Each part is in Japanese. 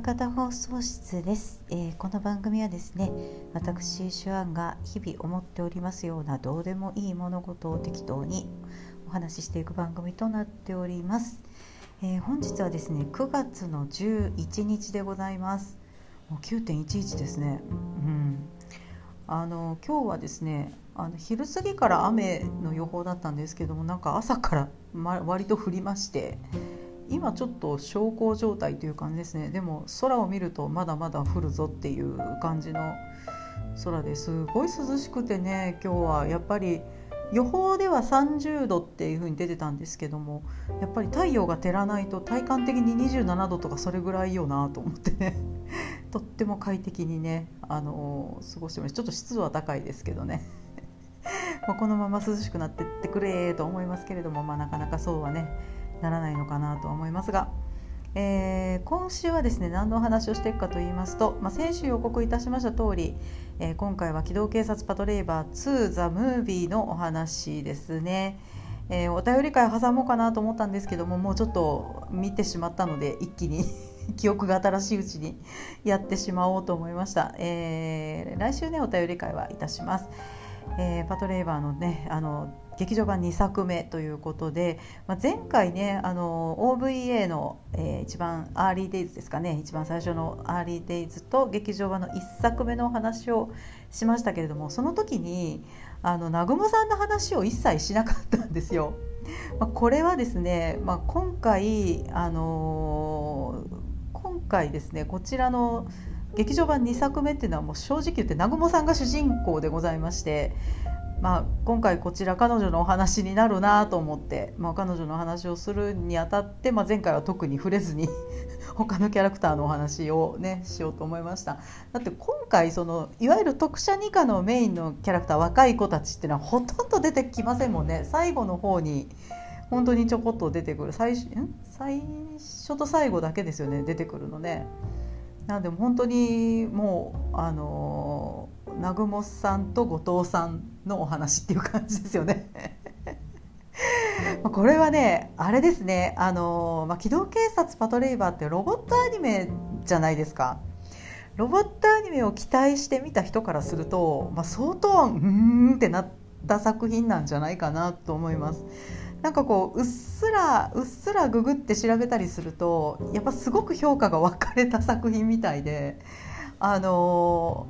方放送室です、えー、この番組はですね私手腕が日々思っておりますようなどうでもいい物事を適当にお話ししていく番組となっております、えー、本日はですね9月の11日でございます。もう9.11ですね。うん。あの今日はですねあの昼過ぎから雨の予報だったんですけどもなんか朝から、ま、割と降りまして今ちょっと小康状態という感じですね。でも空を見るとまだまだ降るぞっていう感じの空です。ごい涼しくてね今日はやっぱり予報では30度っていう風に出てたんですけどもやっぱり太陽が照らないと体感的に27度とかそれぐらいよなと思ってね。とっても快適にね、あのー、過ごしてます。ちょっと湿度は高いですけどね。まこのまま涼しくなってってくれと思いますけれども、まあ、なかなかそうはねならないのかなと思いますが、えー、今週はですね何のお話をしていくかと言いますと、まあ、先週予告いたしました通り、えー、今回は機動警察パトレーバー2ザ・ムービーのお話ですね。えー、お便り会挟もうかなと思ったんですけどももうちょっと見てしまったので一気に 記憶が新しいうちに やってしまおうと思いました、えー、来週ねお便り会はいたします、えー、パトレーバーのねあの劇場版2作目ということで、まあ、前回ねあの OVA の、えー、一番アーリーデイズですかね一番最初のアーリーデイズと劇場版の1作目のお話をしましたけれどもその時にあの南雲さんの話を一切しなかったんですよ。まあ、これはですね、まあ、今回、あのー、今回ですねこちらの劇場版2作目っていうのはもう正直言って南雲さんが主人公でございましてまあ、今回こちら彼女のお話になるなと思って、まあ、彼女のお話をするにあたって、まあ、前回は特に触れずに 他のキャラクターのお話をねしようと思いました。だって今回そのいわゆる特殊二課のメインのキャラクター若い子たちっていうのはほとんど出てきませんもんね。最後の方に本当にちょこっと出てくる。最ん？最初と最後だけですよね出てくるのね。なんで本当にもうあの南雲さんと後藤さんのお話っていう感じですよね。これはねあれですねあの、まあ、機動警察パトレイバーってロボットアニメじゃないですか。ロボットアニメを期待して見た人からすると、まあ、相当うんってなった作品なんじゃないかなと思いますなんかこううっすらうっすらググって調べたりするとやっぱすごく評価が分かれた作品みたいであの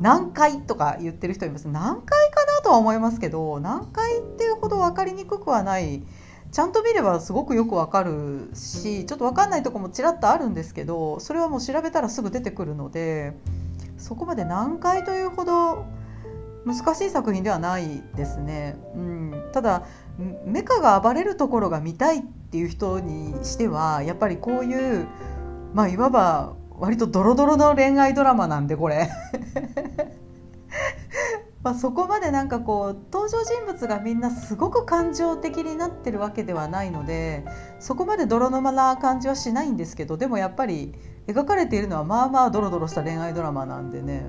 何回とか言ってる人います？何回かなとは思いますけど何回っていうほど分かりにくくはない。ちゃんと見ればすごくよくわかるしちょっと分かんないとこもちらっとあるんですけどそれはもう調べたらすぐ出てくるのでそこまで何回というほど難しい作品ではないですね。うん、ただメカが暴れるところが見たいっていう人にしてはやっぱりこういう、まあ、いわば割とドロドロの恋愛ドラマなんでこれ。まあそこまでなんかこう登場人物がみんなすごく感情的になってるわけではないのでそこまで泥沼な感じはしないんですけどでもやっぱり描かれているのはまあまあドロドロした恋愛ドラマなんでね。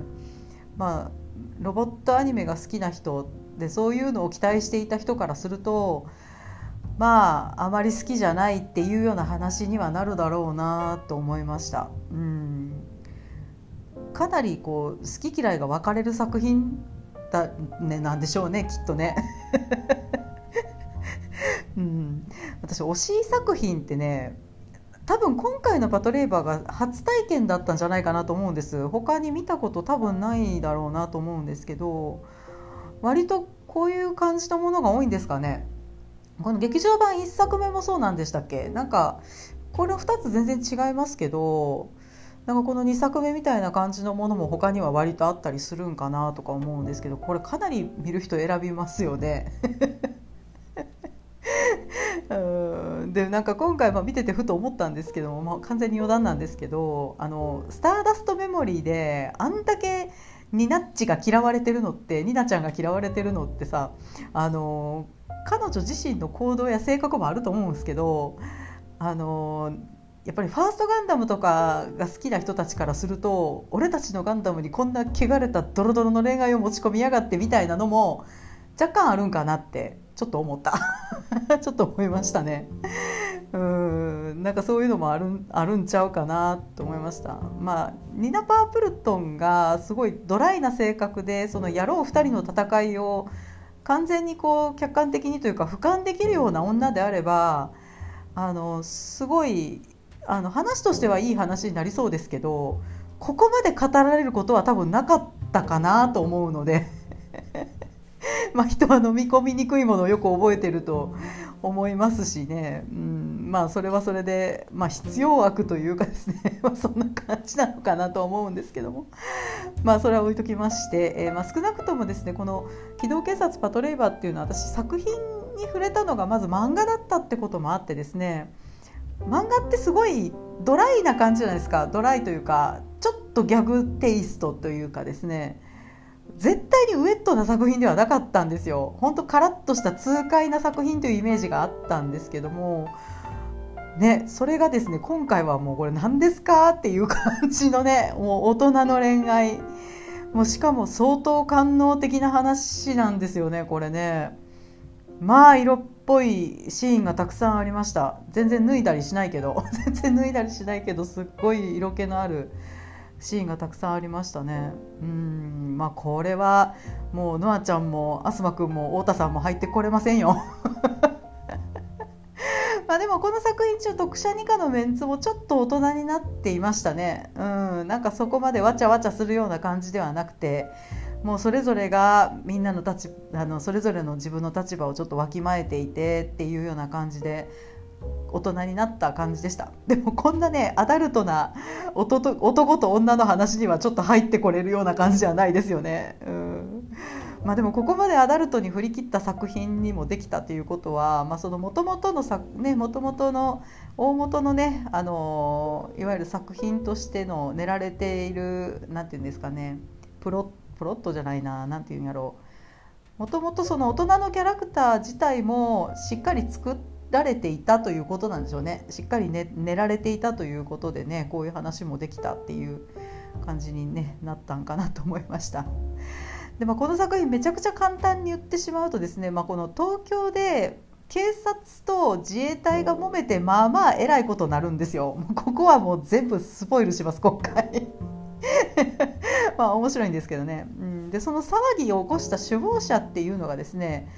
まあロボットアニメが好きな人でそういうのを期待していた人からするとまああまり好きじゃないっていうような話にはなるだろうなと思いました。うんかなりこう好き嫌いが分かれる作品だ、ね、なんでしょうねきっとね。うん、私推し作品ってね多分今回のパトレーバーが初体験だったんじゃないかなと思うんです他に見たこと多分ないだろうなと思うんですけど割とこういう感じのものが多いんですかね。この劇場版1作目もそうなんでしたっけ？なんかこれ2つ全然違いますけどなんかこの2作目みたいな感じのものも他には割とあったりするんかなとか思うんですけどこれかなり見る人選びますよね。うん。でなんか今回ま見ててふと思ったんですけども、まあ、完全に余談なんですけどあのスターダストメモリーであんだけニナッチが嫌われてるのってニナちゃんが嫌われてるのってさあの彼女自身の行動や性格もあると思うんですけどあのやっぱりファーストガンダムとかが好きな人たちからすると俺たちのガンダムにこんな汚れたドロドロの恋愛を持ち込みやがってみたいなのも若干あるんかなってちょっと思った ちょっと思いましたね。うんなんかそういうのもあるあるんちゃうかなと思いました。まあニナ・パープルトンがすごいドライな性格でその野郎2人の戦いを完全にこう客観的にというか俯瞰できるような女であればあのすごいあの話としてはいい話になりそうですけどここまで語られることは多分なかったかなと思うので。まあ人は飲み込みにくいものをよく覚えてると思いますしね、うん、まあそれはそれで、まあ、必要悪というかですね、そんな感じなのかなと思うんですけども。まあそれは置いときまして、えー、まあ少なくともですねこの「機動警察パトレイバー」っていうのは私作品に触れたのがまず漫画だったってこともあってですね。漫画ってすごいドライな感じじゃないですか。ドライというかちょっとギャグテイストというかですね。絶対にウェットな作品ではなかったんですよ。本当カラッとした痛快な作品というイメージがあったんですけども。ねそれがですね今回はもうこれ何ですかっていう感じのねもう大人の恋愛。もうしかも相当官能的な話なんですよねこれね。まあ色っぽいシーンがたくさんありました。全然脱いだりしないけど。全然脱いだりしないけどすっごい色気のあるシーンがたくさんありましたね。うん。まあこれはもうノアちゃんもアスマくんも太田さんも入ってこれませんよ。まあでもこの作品中読者二課のメンツもちょっと大人になっていましたね。うん。なんかそこまでわちゃわちゃするような感じではなくてもうそれぞれがみんなの立あのそれぞれの自分の立場をちょっとわきまえていてっていうような感じで大人になった感じでした。でもこんなねアダルトな男と女の話にはちょっと入ってこれるような感じじゃないですよね。うん。まあ、でもここまでアダルトに振り切った作品にもできたということはもともとのねもともとの大元のねあのいわゆる作品としての練られている何て言うんですかねプロプロットじゃないな何て言うんやろう。もともとその大人のキャラクター自体もしっかり作ってられていたということなんでしょうねしっかりね練られていたということでねこういう話もできたっていう感じに、ね、なったんかなと思いました。でまあ、この作品めちゃくちゃ簡単に言ってしまうとですね、まあ、この東京で警察と自衛隊が揉めてまあまあえらいことになるんですよ。ここはもう全部スポイルします今回 まあ面白いんですけどね、うん、でその騒ぎを起こした首謀者っていうのがですね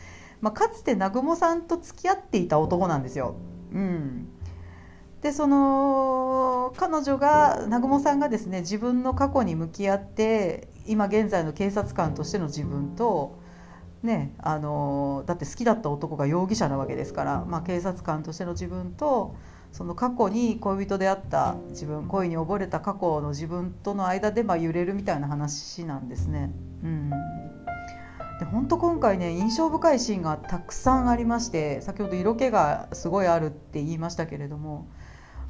まあ、かつて南雲さんと付き合っていた男なんですよ。うん、でその彼女が南雲さんがですね自分の過去に向き合って今現在の警察官としての自分と、ね、あのだって好きだった男が容疑者なわけですから、まあ、警察官としての自分とその過去に恋人であった自分恋に溺れた過去の自分との間でまあ揺れるみたいな話なんですね。うんで本当今回ね印象深いシーンがたくさんありまして先ほど色気がすごいあるって言いましたけれども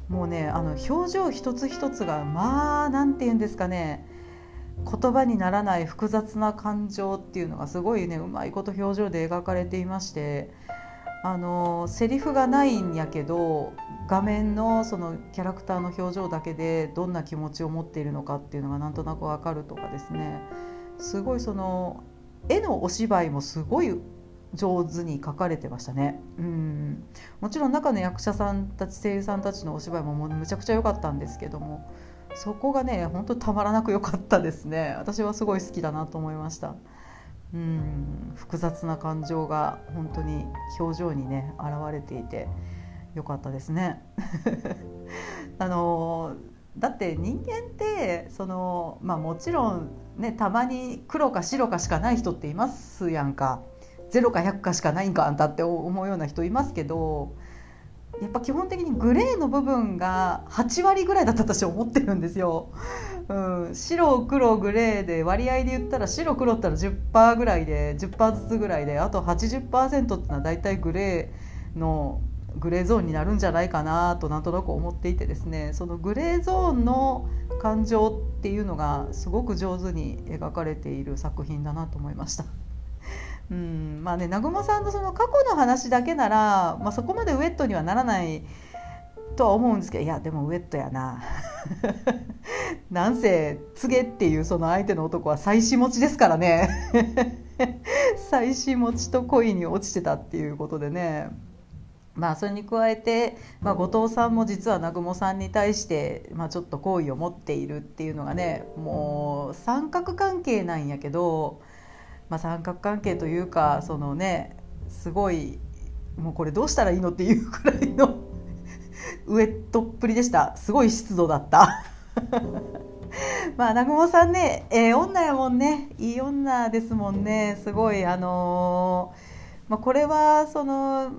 もうねあの表情一つ一つがまあ何て言うんですかね言葉にならない複雑な感情っていうのがすごいねうまいこと表情で描かれていましてあのセリフがないんやけど画面のそのキャラクターの表情だけでどんな気持ちを持っているのかっていうのがなんとなくわかるとかですねすごいその絵のお芝居もすごい上手に描かれてましたね。うん。もちろん中の役者さんたち声優さんたちのお芝居ももうむちゃくちゃ良かったんですけどもそこがね本当たまらなく良かったですね。私はすごい好きだなと思いました。うん。複雑な感情が本当に表情にね現れていて良かったですね。あのだって人間ってその、まあ、もちろん、ね、たまに黒か白かしかない人っていますやんか0か100かしかないんかあんたって思うような人いますけどやっぱ基本的にグレーの部分が8割ぐらいだった私思ってるんですよ。うん、白黒グレーで割合で言ったら白黒ったら10%ぐらいで10%ずつぐらいであと80%っていうのは大体グレーのグレーゾーンになるんじゃないかなとなんとなく思っていてですねそのグレーゾーンの感情っていうのがすごく上手に描かれている作品だなと思いました。うんまあね南雲さんのその過去の話だけなら、まあ、そこまでウェットにはならないとは思うんですけどいやでもウェットやな。なんせ告げっていうその相手の男は妻子持ちですからね。妻子持ちと恋に落ちてたっていうことでね。まあ、それに加えて、まあ、後藤さんも実は南雲さんに対して、まあ、ちょっと好意を持っているっていうのがねもう三角関係なんやけど、まあ、三角関係というかそのねすごいもうこれどうしたらいいのっていうくらいのウエットっぷりでした。すごい湿度だった。まあ南雲さんねええー、女やもんね。いい女ですもんね。すごいあのー、まあ、これはその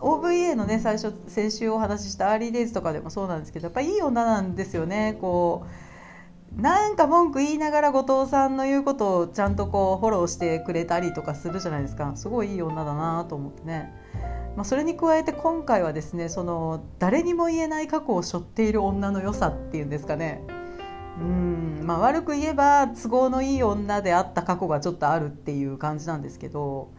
OVA のね最初先週お話ししたアーリーデイズとかでもそうなんですけどやっぱいい女なんですよね。こうなんか文句言いながら後藤さんの言うことをちゃんとこうフォローしてくれたりとかするじゃないですか。すごいいい女だなと思ってね、まあ、それに加えて今回はですねその誰にも言えない過去を背負っている女の良さっていうんですかね。うんまあ悪く言えば都合のいい女であった過去がちょっとあるっていう感じなんですけど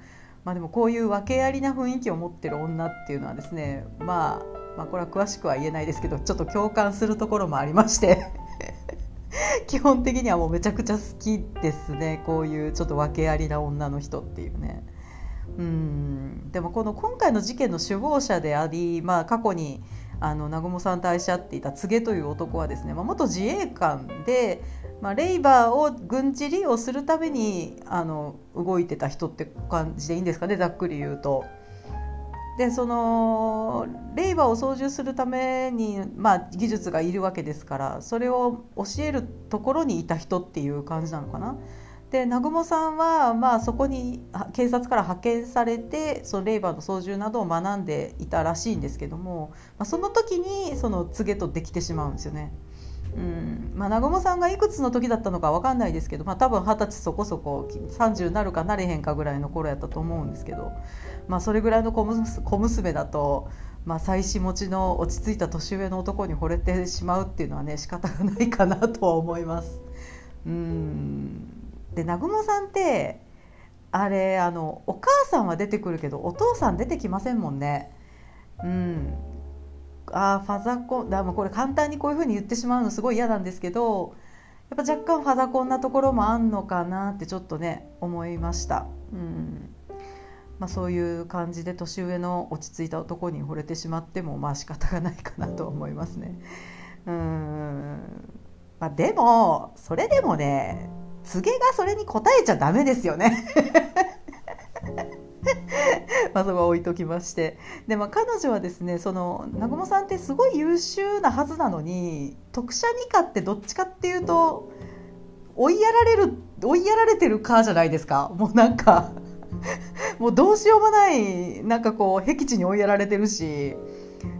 まあ、でもこういう訳ありな雰囲気を持ってる女っていうのはですね、まあ、まあこれは詳しくは言えないですけどちょっと共感するところもありまして 基本的にはもうめちゃくちゃ好きですねこういうちょっと訳ありな女の人っていうね。うんでもこの今回の事件の首謀者であり、まあ、過去にあの南雲さんと愛し合っていた柘植という男はですね、まあ、元自衛官で、まあ、レイバーを軍事利用するためにあの動いてた人って感じでいいんですかねざっくり言うと。でそのレイバーを操縦するために、まあ、技術がいるわけですからそれを教えるところにいた人っていう感じなのかな。で南雲さんは、まあ、そこに警察から派遣されてそのレイバーの操縦などを学んでいたらしいんですけども、まあ、その時にその告げとできてしまうんですよね。うんまあ、南雲さんがいくつの時だったのか分かんないですけど、まあ、多分二十歳そこそこ30なるかなれへんかぐらいの頃やったと思うんですけど、まあ、それぐらいの小娘だと、まあ、妻子持ちの落ち着いた年上の男に惚れてしまうっていうのはね仕方がないかなとは思います。うんで南雲さんってあれあのお母さんは出てくるけどお父さん出てきませんもんね。うんあファザコンだこれ簡単にこういうふうに言ってしまうのすごい嫌なんですけどやっぱ若干ファザコンなところもあんのかなってちょっとね思いました。うんまあ、そういう感じで年上の落ち着いた男に惚れてしまってもまあ仕方がないかなと思いますね。うんまあ、でもそれでもね告げがそれに答えちゃダメですよね。まあそこは置いときまして。で、まあ、彼女はですねその南雲さんってすごい優秀なはずなのに特殊二課ってどっちかっていうと追いやられる追いやられてるかじゃないですか。もうなんか もうどうしようもないなんかこう僻地に追いやられてるし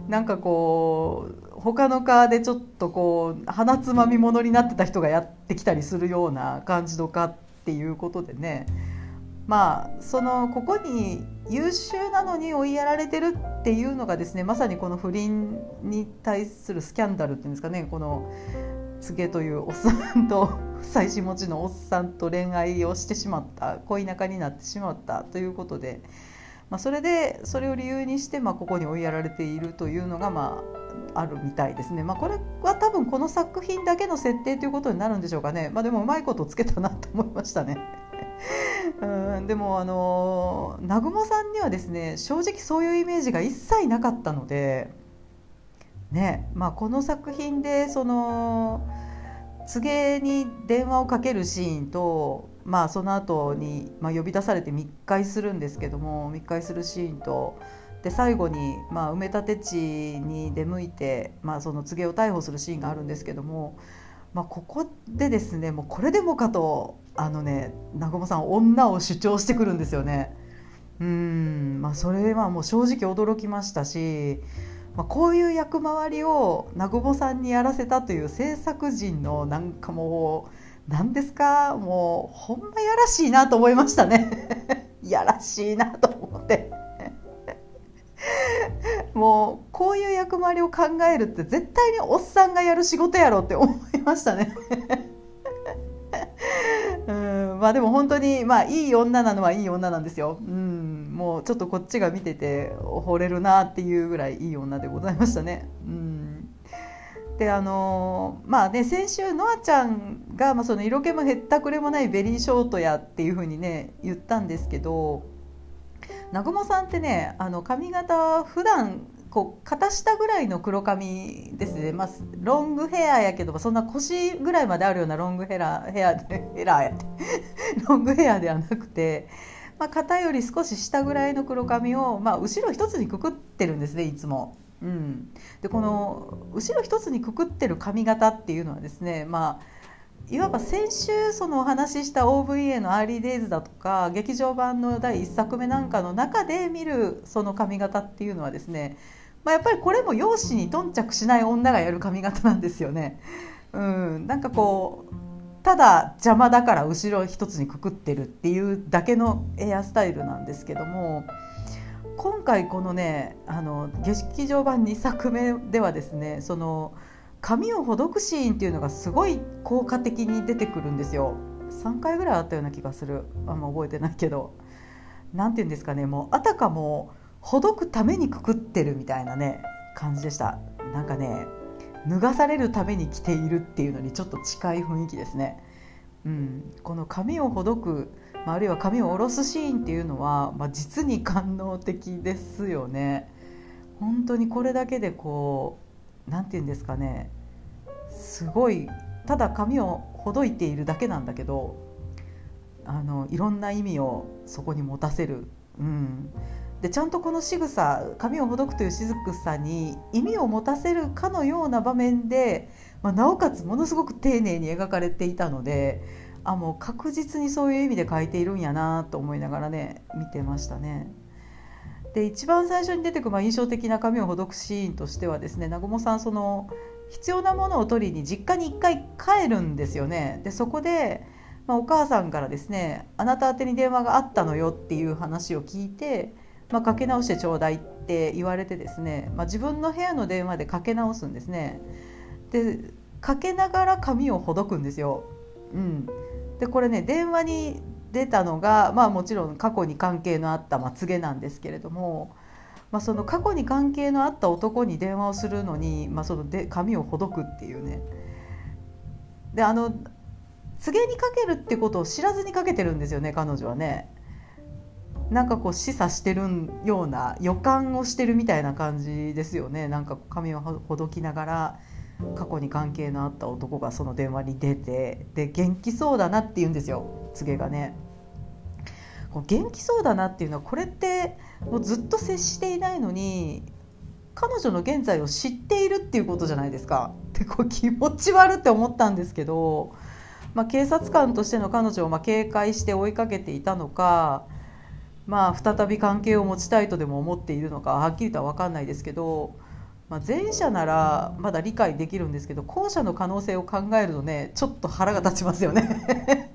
なんかこう他の科でちょっとこう鼻つまみものになってた人がやってきたりするような感じの科っていうことでね。まあそのここに優秀なのに追いやられてるっていうのがですねまさにこの不倫に対するスキャンダルっていうんですかね。この告げというおっさんと妻子持ちのおっさんと恋愛をしてしまった恋仲になってしまったということで、まあ、それでそれを理由にして、まあ、ここに追いやられているというのが、まあ、あるみたいですね、まあ、これは多分この作品だけの設定ということになるんでしょうかね、まあ、でもうまいことつけたなと思いましたね。うんでもあの南雲さんにはですね正直そういうイメージが一切なかったので、ねまあ、この作品でその告げに電話をかけるシーンと、まあ、その後にまに、あ、呼び出されて密会するんですけども密会するシーンとで最後に、まあ、埋め立て地に出向いて、まあ、その告げを逮捕するシーンがあるんですけども、まあ、ここでですねもうこれでもかとあのね南雲さん女を主張してくるんですよね。うんまあ、それはもう正直驚きましたし、まあ、こういう役回りを南雲さんにやらせたという制作陣のなんかもう何ですかもうほんまやらしいなと思いましたね やらしいなと思って。もうこういう役回りを考えるって絶対におっさんがやる仕事やろって思いましたね うんまあでも本当にまあいい女なのはいい女なんですよ。うんもうちょっとこっちが見てて惚れるなっていうぐらいいい女でございましたね。うんであのまあね先週ノアちゃんが、まあ、その色気もへったくれもないベリーショートやっていうふうにね言ったんですけど南雲さんってねあの髪型普段こう肩下ぐらいの黒髪ですね、まあ、ロングヘアやけどそんな腰ぐらいまであるようなロングヘラヘアでヘラやて。ロングヘアではなくて、まあ、肩より少し下ぐらいの黒髪を、まあ、後ろ一つにくくってるんですねいつも。うん、でこの後ろ一つにくくってる髪型っていうのはですねまあいわば先週そのお話しした OVA の「アーリーデイズ」だとか劇場版の第1作目なんかの中で見るその髪型っていうのはですね、まあ、やっぱりこれも容姿に頓着しない女がやる髪型なんですよね。うん、なんかこうただ邪魔だから後ろ一つにくくってるっていうだけのエアスタイルなんですけども今回このねあの劇場版2作目ではですねその髪をほどくシーンっていうのがすごい効果的に出てくるんですよ。3回ぐらいあったような気がする。あんま覚えてないけど。何て言うんですかねもうあたかもほどくためにくくってるみたいなね感じでした。なんかね脱がされるために着ているっていうのにちょっと近い雰囲気ですね、うん、この髪をほどく、まあ、あるいは髪を下ろすシーンっていうのは、まあ、実に官能的ですよね。本当にこれだけでこう何て言うんですかね。すごいただ髪をほどいているだけなんだけどあのいろんな意味をそこに持たせる、うん、でちゃんとこの仕草髪をほどくという仕草に意味を持たせるかのような場面で、まあ、なおかつものすごく丁寧に描かれていたのであもう確実にそういう意味で描いているんやなと思いながらね見てましたね。で一番最初に出てくる、まあ、印象的な髪をほどくシーンとしてはですね南雲さんその必要なものを取りに実家に1回帰るんですよね。でそこで、まあ、お母さんからですねあなた宛に電話があったのよっていう話を聞いてまあ、かけ直してちょうだいって言われてですね、まあ、自分の部屋の電話でかけ直すんですね。でかけながら髪をほどくんですよ、うん、でこれね電話に出たのが、まあ、もちろん過去に関係のあったまつげなんですけれども、まあ、その過去に関係のあった男に電話をするのに、まあ、そので髪をほどくっていうね。であの告げにかけるってことを知らずにかけてるんですよね彼女はね。なんかこう示唆してるような予感をしてるみたいな感じですよね。なんか髪をほどきながら過去に関係のあった男がその電話に出てで元気そうだなって言うんですよ。告げがねこう。元気そうだなっていうのはこれってもうずっと接していないのに彼女の現在を知っているっていうことじゃないですか。ってこう気持ち悪って思ったんですけど、まあ、警察官としての彼女をま警戒して追いかけていたのかまあ、再び関係を持ちたいとでも思っているのかはっきりとは分かんないですけど、まあ、前者ならまだ理解できるんですけど後者の可能性を考えるとねちょっと腹が立ちますよね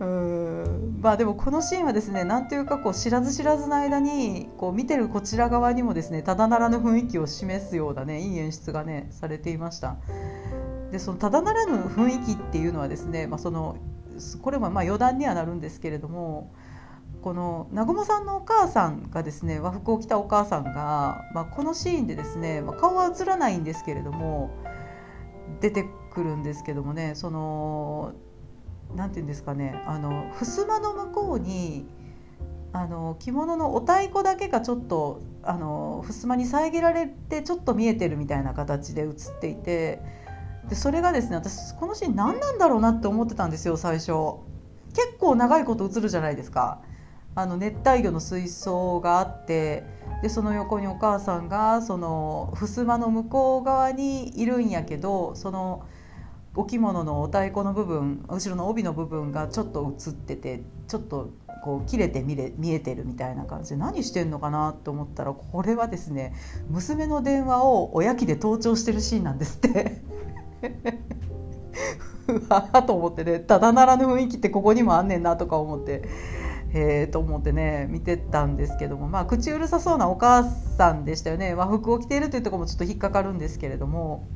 うんまあでもこのシーンはですね何というかこう知らず知らずの間にこう見てるこちら側にもですねただならぬ雰囲気を示すようなねいい演出がねされていました。でそのただならぬ雰囲気っていうのはですね、まあ、そのこれもまあ余談にはなるんですけれどもこの南雲さんのお母さんがですね和服を着たお母さんが、まあ、このシーンでですね、まあ、顔は映らないんですけれども出てくるんですけどもねその何て言うんですかねあの襖の向こうにあの着物のお太鼓だけがちょっとあの襖に遮られてちょっと見えてるみたいな形で映っていて。でそれがですね私このシーン何なんだろうなって思ってたんですよ最初結構長いこと映るじゃないですかあの熱帯魚の水槽があってでその横にお母さんがその襖の向こう側にいるんやけどそのお着物のお太鼓の部分後ろの帯の部分がちょっと映っててちょっとこう切れて見れ見えてるみたいな感じで何してんのかなと思ったらこれはですね娘の電話をおやきで盗聴してるシーンなんですって。うわーと思ってねただならぬ雰囲気ってここにもあんねんなとか思ってへえ、と思ってね見てたんですけどもまあ口うるさそうなお母さんでしたよね。和服を着ているというところもちょっと引っかかるんですけれども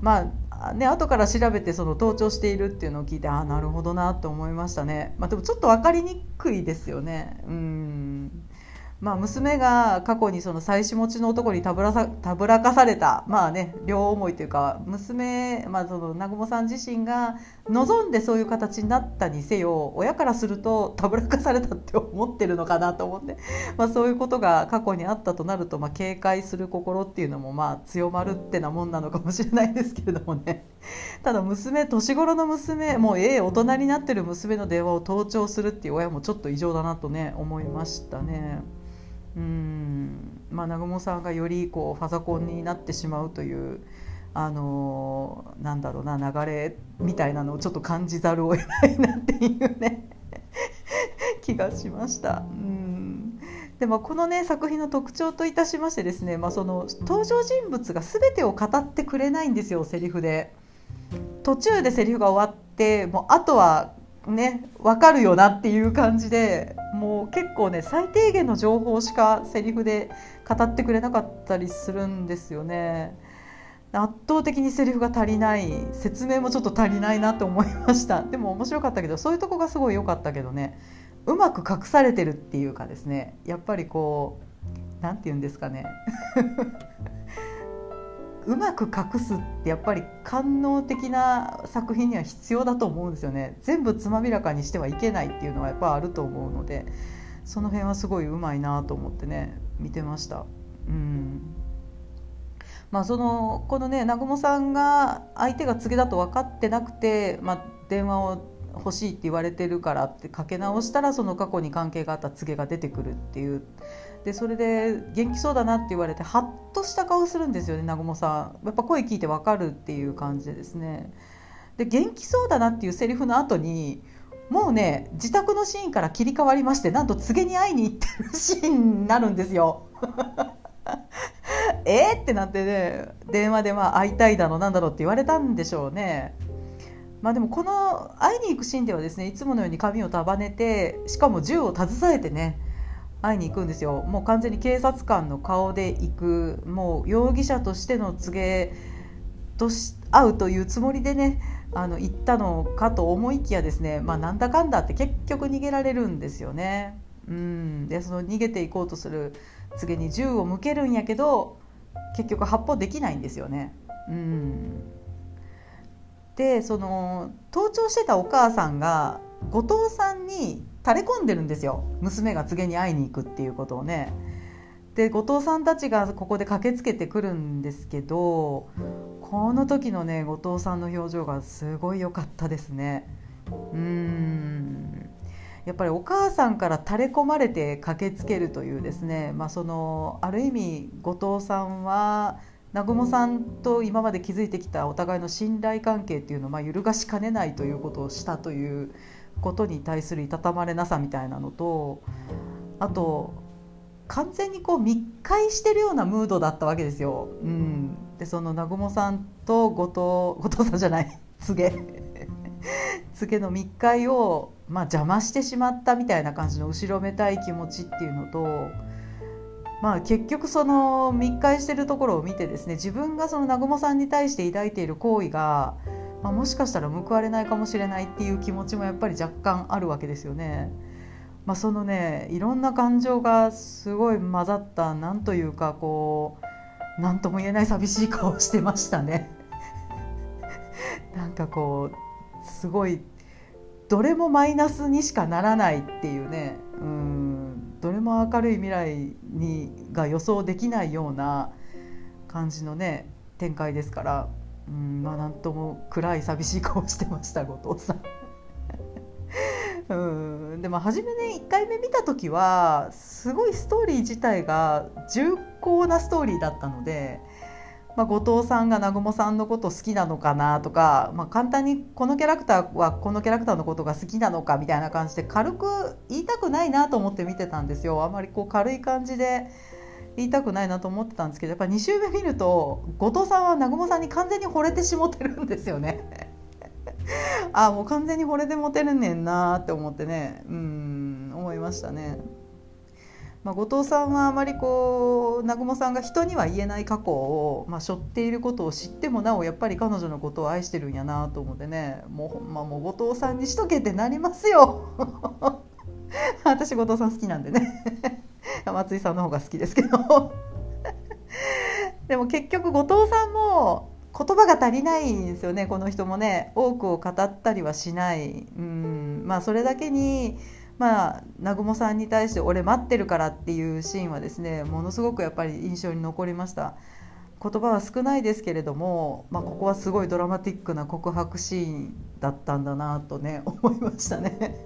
まあね後から調べてその盗聴しているっていうのを聞いてああなるほどなと思いましたね、まあ、でもちょっと分かりにくいですよね。うん。まあ、娘が過去にその妻子持ちの男にたぶらさたぶらかされたまあね両思いというか娘、まあ、その南雲さん自身が望んでそういう形になったにせよ親からするとたぶらかされたって思ってるのかなと思って、まあ、そういうことが過去にあったとなると、まあ、警戒する心っていうのもまあ強まるってなもんなのかもしれないですけれどもねただ娘年頃の娘もうええ大人になってる娘の電話を盗聴するっていう親もちょっと異常だなとね思いましたね。うんまあ、南雲さんがよりこうファザコンになってしまうというあのー、なんだろうな流れみたいなのをちょっと感じざるを得ないなっていうね 気がしました。うんでもこのね作品の特徴といたしましてですね、まあ、その登場人物が全てを語ってくれないんですよセリフで。途中でセリフが終わってもうあとはね分かるよなっていう感じでもう結構ね最低限の情報しかセリフで語ってくれなかったりするんですよね。圧倒的にセリフが足りない説明もちょっと足りないなと思いましたでも面白かったけどそういうとこがすごい良かったけどねうまく隠されてるっていうかですねやっぱりこう何て言うんですかねうまく隠すってやっぱり官能的な作品には必要だと思うんですよね全部つまびらかにしてはいけないっていうのはやっぱあると思うのでその辺はすごいうまいなと思ってね見てました。うんまあ、そのこのね南雲さんが相手が告げだと分かってなくて、まあ、電話を欲しいって言われてるからってかけ直したらその過去に関係があった告げが出てくるっていうでそれで元気そうだなって言われてハッとした顔するんですよね南雲さんやっぱ声聞いてわかるっていう感じでですねで元気そうだなっていうセリフの後にもうね自宅のシーンから切り替わりましてなんと告げに会いに行ってるシーンになるんですよ。えってなってね電話でまあ会いたいだろなんだろうって言われたんでしょうね。まあでもこの会いに行くシーンではですねいつものように髪を束ねてしかも銃を携えてね会いに行くんですよもう完全に警察官の顔で行くもう容疑者としての告げとし会うというつもりでねあの行ったのかと思いきやですね、まあ、なんだかんだって結局逃げられるんですよね。うん、でその逃げていこうとする告げに銃を向けるんやけど結局発砲できないんですよね。うん、でその盗聴してたお母さんが後藤さんに垂れ込んでるんですよ娘が告げに会いに行くっていうことをね。で後藤さんたちがここで駆けつけてくるんですけどこの時のね後藤さんの表情がすごい良かったですね。うんやっぱりお母さんから垂れ込まれて駆けつけるというですね、まあ、そのある意味後藤さんは南雲さんと今まで築いてきたお互いの信頼関係っていうのをまあ揺るがしかねないということをしたということに対するいたたまれなさみたいなのとあと完全にこう密会してるようなムードだったわけですよ。うん、でその南雲さんと後藤 後藤さんじゃない告げ告げの密会を、まあ、邪魔してしまったみたいな感じの後ろめたい気持ちっていうのと。まあ、結局その密会してるところを見てですね自分がその南雲さんに対して抱いている行為がまあ、もしかしたら報われないかもしれないっていう気持ちもやっぱり若干あるわけですよね。まあ、そのねいろんな感情がすごい混ざったなんというかこう何とも言えない寂しい顔してましたね。なんかこうすごいどれもマイナスにしかならないっていうねうんどれも明るい未来にが予想できないような感じのね展開ですからうんまあなんとも暗い寂しい顔してました後藤さん。うんでも初めね1回目見た時はすごいストーリー自体が重厚なストーリーだったので、まあ、後藤さんが南雲さんのこと好きなのかなとか、まあ、簡単にこのキャラクターはこのキャラクターのことが好きなのかみたいな感じで軽く言いたくないなと思って見てたんですよ。あまりこう軽い感じで言いたくないなと思ってたんですけどやっぱ2週目見ると後藤さんは南雲さんに完全に惚れてしもてるんですよね。ああもう完全に惚れてもてるねんなって思ってねうん思いましたね。まあ、後藤さんはあまりこう南雲さんが人には言えない過去を、まあ、背負っていることを知ってもなおやっぱり彼女のことを愛してるんやなと思ってねもうほんまもう後藤さんにしとけってなりますよ 私後藤さん好きなんでね 松井さんの方が好きですけど。でも結局後藤さんも言葉が足りないんですよねこの人もね。多くを語ったりはしない。うん。まあそれだけにまあ南雲さんに対して「俺待ってるから」っていうシーンはですねものすごくやっぱり印象に残りました。言葉は少ないですけれども、まあ、ここはすごいドラマティックな告白シーンだったんだなとね思いましたね。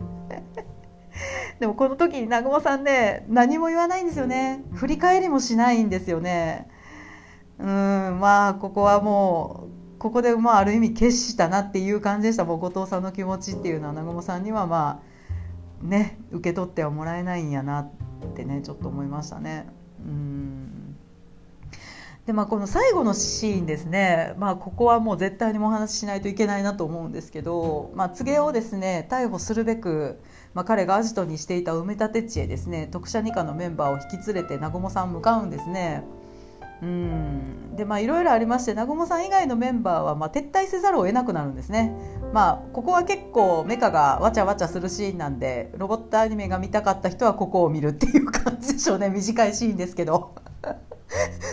でもこの時に南雲さんね何も言わないんですよね。振り返りもしないんですよね。うんまあここはもうここでまあある意味決したなっていう感じでした。もう後藤さんの気持ちっていうのは南雲さんにはまあね受け取ってはもらえないんやなってねちょっと思いましたね。うん。でまあ、この最後のシーンですね、まあ、ここはもう絶対にお話ししないといけないなと思うんですけど、まあ、告げをですね逮捕するべく、まあ、彼がアジトにしていた埋め立て地へですね特殊二課のメンバーを引き連れて南雲さん向かうんですね。うんでまあいろいろありまして南雲さん以外のメンバーはまあ撤退せざるを得なくなるんですね。まあここは結構メカがわちゃわちゃするシーンなんでロボットアニメが見たかった人はここを見るっていう感じでしょうね 短いシーンですけど。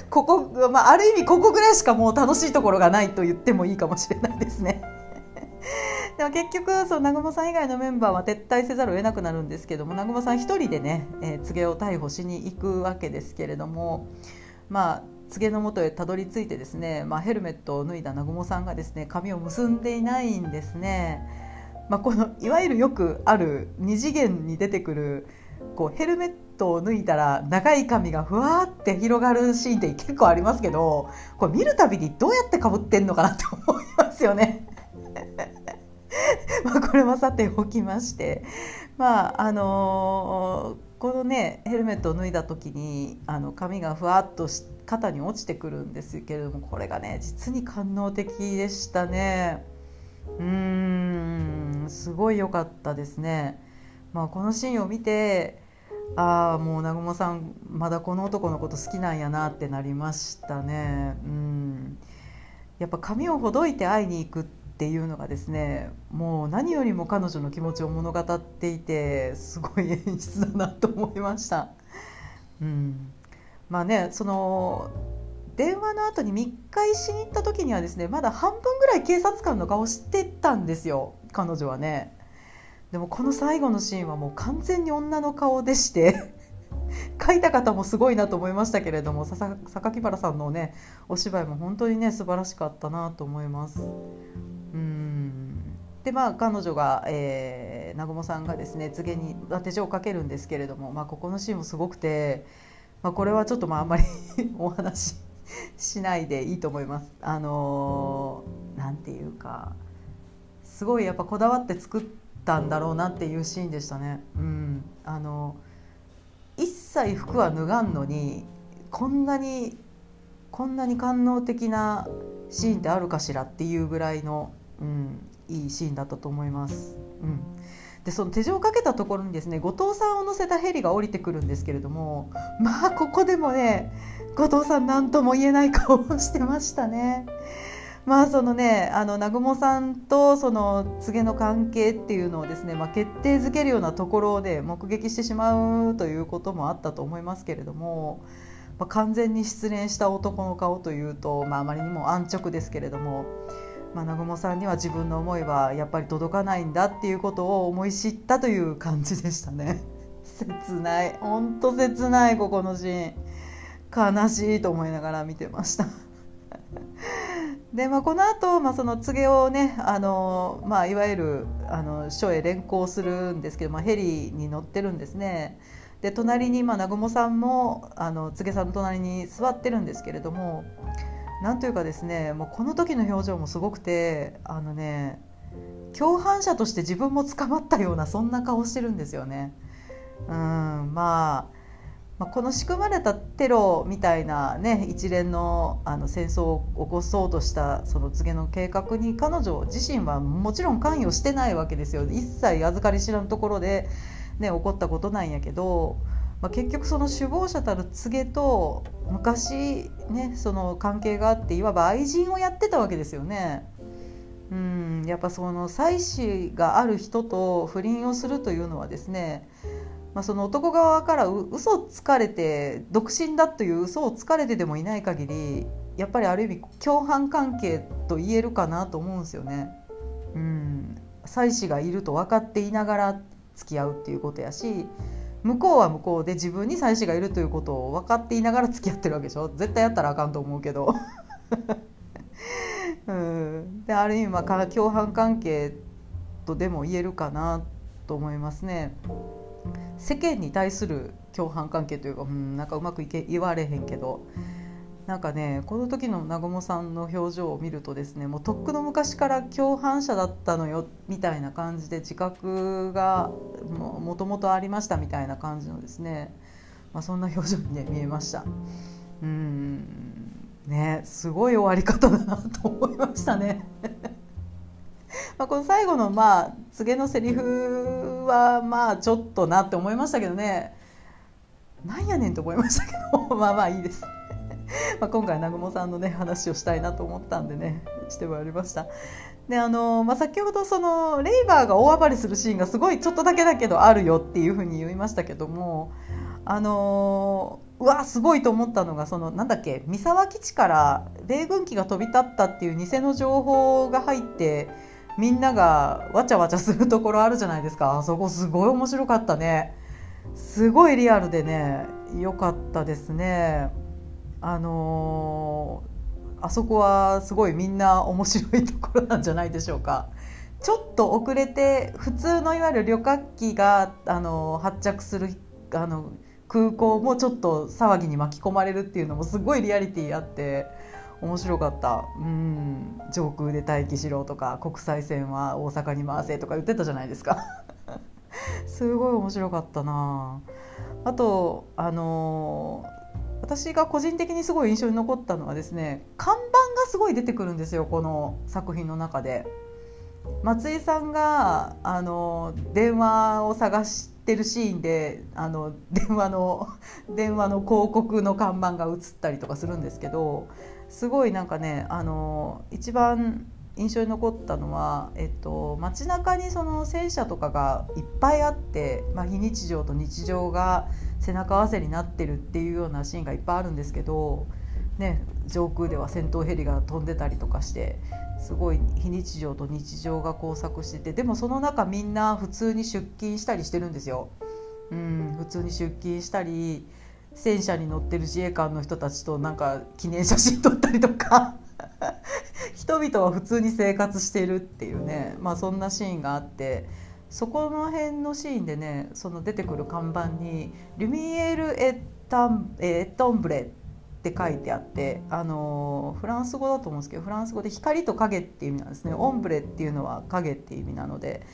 ここ、まあ、ある意味ここぐらいしかもう楽しいところがないと言ってもいいかもしれないですね。でも結局そう南雲さん以外のメンバーは撤退せざるを得なくなるんですけども南雲さん一人でね、えー、告げを逮捕しに行くわけですけれどもまあ告げのもとへたどり着いてですね、まあ、ヘルメットを脱いだ南雲さんがですね髪を結んでいないんですね。まあ、このいわゆるよくある二次元に出てくるこうヘルメットを脱いだら長い髪がふわって広がるシーンって結構ありますけどこれ見るたびにどうやってかぶってんのかなって思いますよね。まあこれはさておきましてまああのー、このねヘルメットを脱いだ時にあの髪がふわっと肩に落ちてくるんですけれどもこれがね実に官能的でしたね。うんすごい良かったですね。まあ、このシーンを見てああもう南雲さんまだこの男のこと好きなんやなってなりましたね。うんやっぱ髪をほどいて会いに行くっていうのがですねもう何よりも彼女の気持ちを物語っていてすごい演出だなと思いました。うん、まあねその電話の後に密会しに行った時にはですねまだ半分ぐらい警察官の顔をしてたんですよ彼女はね。でもこの最後のシーンはもう完全に女の顔でして書いた方もすごいなと思いましたけれども榊原さんのねお芝居も本当にね素晴らしかったなと思います。うんでまあ彼女が、えー、南雲さんがですね告げに手錠をかけるんですけれども、まあ、ここのシーンもすごくて、まあ、これはちょっとまああんまり お話ししないでいいと思います。あのー、なんていうかすごいやっぱこだわって作ったんだろうなっていうシーンでしたね。うん、あの一切服は脱がんのにこんなにこんなに官能的なシーンってあるかしらっていうぐらいの、うん、いいシーンだったと思います。うんでその手錠をかけたところにですね後藤さんを乗せたヘリが降りてくるんですけれどもまあここでもね後藤さん何とも言えない顔をしてましたね。まあそのねあの南雲さんとその告げの関係っていうのをですね、まあ、決定づけるようなところで目撃してしまうということもあったと思いますけれども、まあ、完全に失恋した男の顔というと、まあ、あまりにも安直ですけれども。まあ、南雲さんには自分の思いはやっぱり届かないんだっていうことを思い知ったという感じでしたね。切ない。本当切ないここのシーン。悲しいと思いながら見てました。でまあ、この後、まあその告げをねあの、まあ、いわゆるあの署へ連行するんですけど、まあ、ヘリに乗ってるんですねで隣に、まあ、南雲さんもあの告げさんの隣に座ってるんですけれどもなんというかですねもうこの時の表情もすごくてあのね共犯者として自分も捕まったようなそんな顔してるんですよね。うんまあまあ、この仕組まれたテロみたいな、ね、一連のあの戦争を起こそうとしたその告げの計画に彼女自身はもちろん関与してないわけですよ一切預かり知らんところで、ね、起こったことなんやけど、まあ、結局その首謀者たる告げと昔、ね、その関係があっていわば愛人をやってたわけですよね。うんやっぱその妻子がある人と不倫をするというのはですねまあ、その男側から嘘をつかれて独身だという嘘をつかれてでもいない限りやっぱりある意味共犯関係と言えるかなと思うんですよね。うん妻子がいると分かっていながら付き合うっていうことやし向こうは向こうで自分に妻子がいるということを分かっていながら付き合ってるわけでしょ絶対やったらあかんと思うけど うん、である意味まあ共犯関係とでも言えるかなと思いますね。世間に対する共犯関係というか、うん、なんかうまくいけ言われへんけどなんかねこの時の南雲さんの表情を見るとですねもうとっくの昔から共犯者だったのよみたいな感じで自覚がもともとありましたみたいな感じのですね、まあ、そんな表情にね見えました。うんねすごい終わり方だなと思いましたね。まあこの最後のまあ告げのセリフはまあちょっとなって思いましたけどねなんやねんと思いましたけど まあまあいいです。ま今回南雲さんのね話をしたいなと思ったんでねしてまいりました。であのまあ、先ほどそのレイバーが大暴れするシーンがすごいちょっとだけだけどあるよっていうふうに言いましたけどもあのうわすごいと思ったのがそのなんだっけ三沢基地から米軍機が飛び立ったっていう偽の情報が入ってみんながわちゃわちゃするところあるじゃないですか。あそこすごい面白かったね。すごいリアルでね良かったですね。あのー、あそこはすごいみんな面白いところなんじゃないでしょうか。ちょっと遅れて普通のいわゆる旅客機が、あのー、発着するあの空港もちょっと騒ぎに巻き込まれるっていうのもすごいリアリティあって面白かった。うん。上空で待機しろとか国際線は大阪に回せとか言ってたじゃないですか。すごい面白かったな。あとあの私が個人的にすごい印象に残ったのはですね看板がすごい出てくるんですよこの作品の中で。松井さんがあの電話を探してるシーンであの電話の電話の広告の看板が映ったりとかするんですけどすごいなんかねあの一番印象に残ったのは、えっと、街中にその戦車とかがいっぱいあって、まあ、非日常と日常が背中合わせになってるっていうようなシーンがいっぱいあるんですけど、ね、上空では戦闘ヘリが飛んでたりとかしてすごい非日常と日常が交錯しててでもその中みんな普通に出勤したりしてるんですよ。うん、普通に出勤したり戦車に乗ってる自衛官の人たちとなんか記念写真撮ったりとか。人々は普通に生活してるっていうね、まあ、そんなシーンがあって。そこの辺のシーンでねその出てくる看板に「ルミエール・エッタンエトンブレ」って書いてあってあのフランス語だと思うんですけどフランス語で光と影っていう意味なんですね。オンブレっていうのは影っていう意味なので、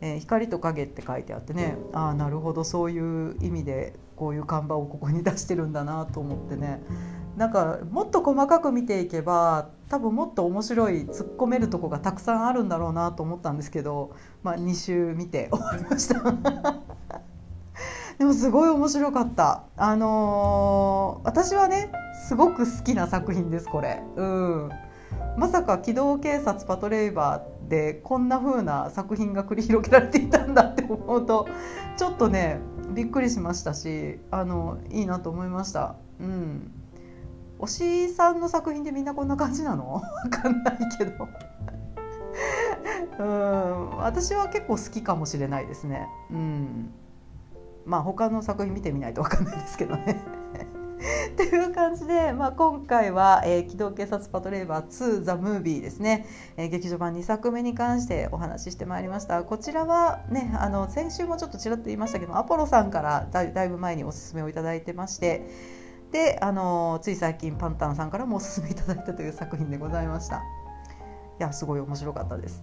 えー、光と影って書いてあってね。ああなるほどそういう意味でこういう看板をここに出してるんだなと思ってね。なんかもっと細かく見ていけば多分もっと面白い突っ込めるとこがたくさんあるんだろうなと思ったんですけど、まあ、2週見て終わりました。でもすごい面白かった。あのー、私はねすごく好きな作品ですこれ。うん。まさか機動警察パトレイバーでこんな風な作品が繰り広げられていたんだって思うとちょっとねびっくりしましたしあのいいなと思いました。うん。推しさんの作品でみんなこんな感じなの？わかんないけど。うん。私は結構好きかもしれないですね。うん。まあ他の作品見てみないと分かんないですけどね。っていう感じで、まあ、今回は、えー「機動警察パトレーバー2ザ・ムービー」ですね、えー、劇場版2作目に関してお話ししてまいりましたこちらはねあの先週もちょっとちらっと言いましたけどアポロさんからだいぶ前におすすめをいただいてましてであのつい最近パンタンさんからもおすすめいただいたという作品でございました。いやすごい面白かったです。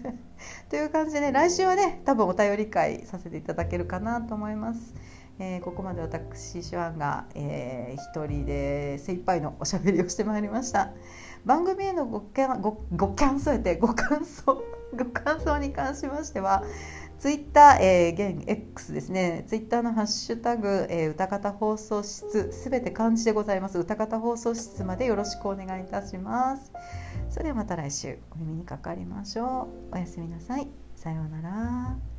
という感じでね来週はね多分お便り会させていただけるかなと思います。えー、ここまで私シュワンが、えー、一人で精一杯のおしゃべりをしてまいりました番組へのごごご感想てご感想 ご感想に関しましてはツイッター、えー、現 X ですね、ツイッターのハッシュタグ、えー、歌方放送室、すべて漢字でございます。歌方放送室までよろしくお願いいたします。それではまた来週お耳にかかりましょう。おやすみなさい。さようなら。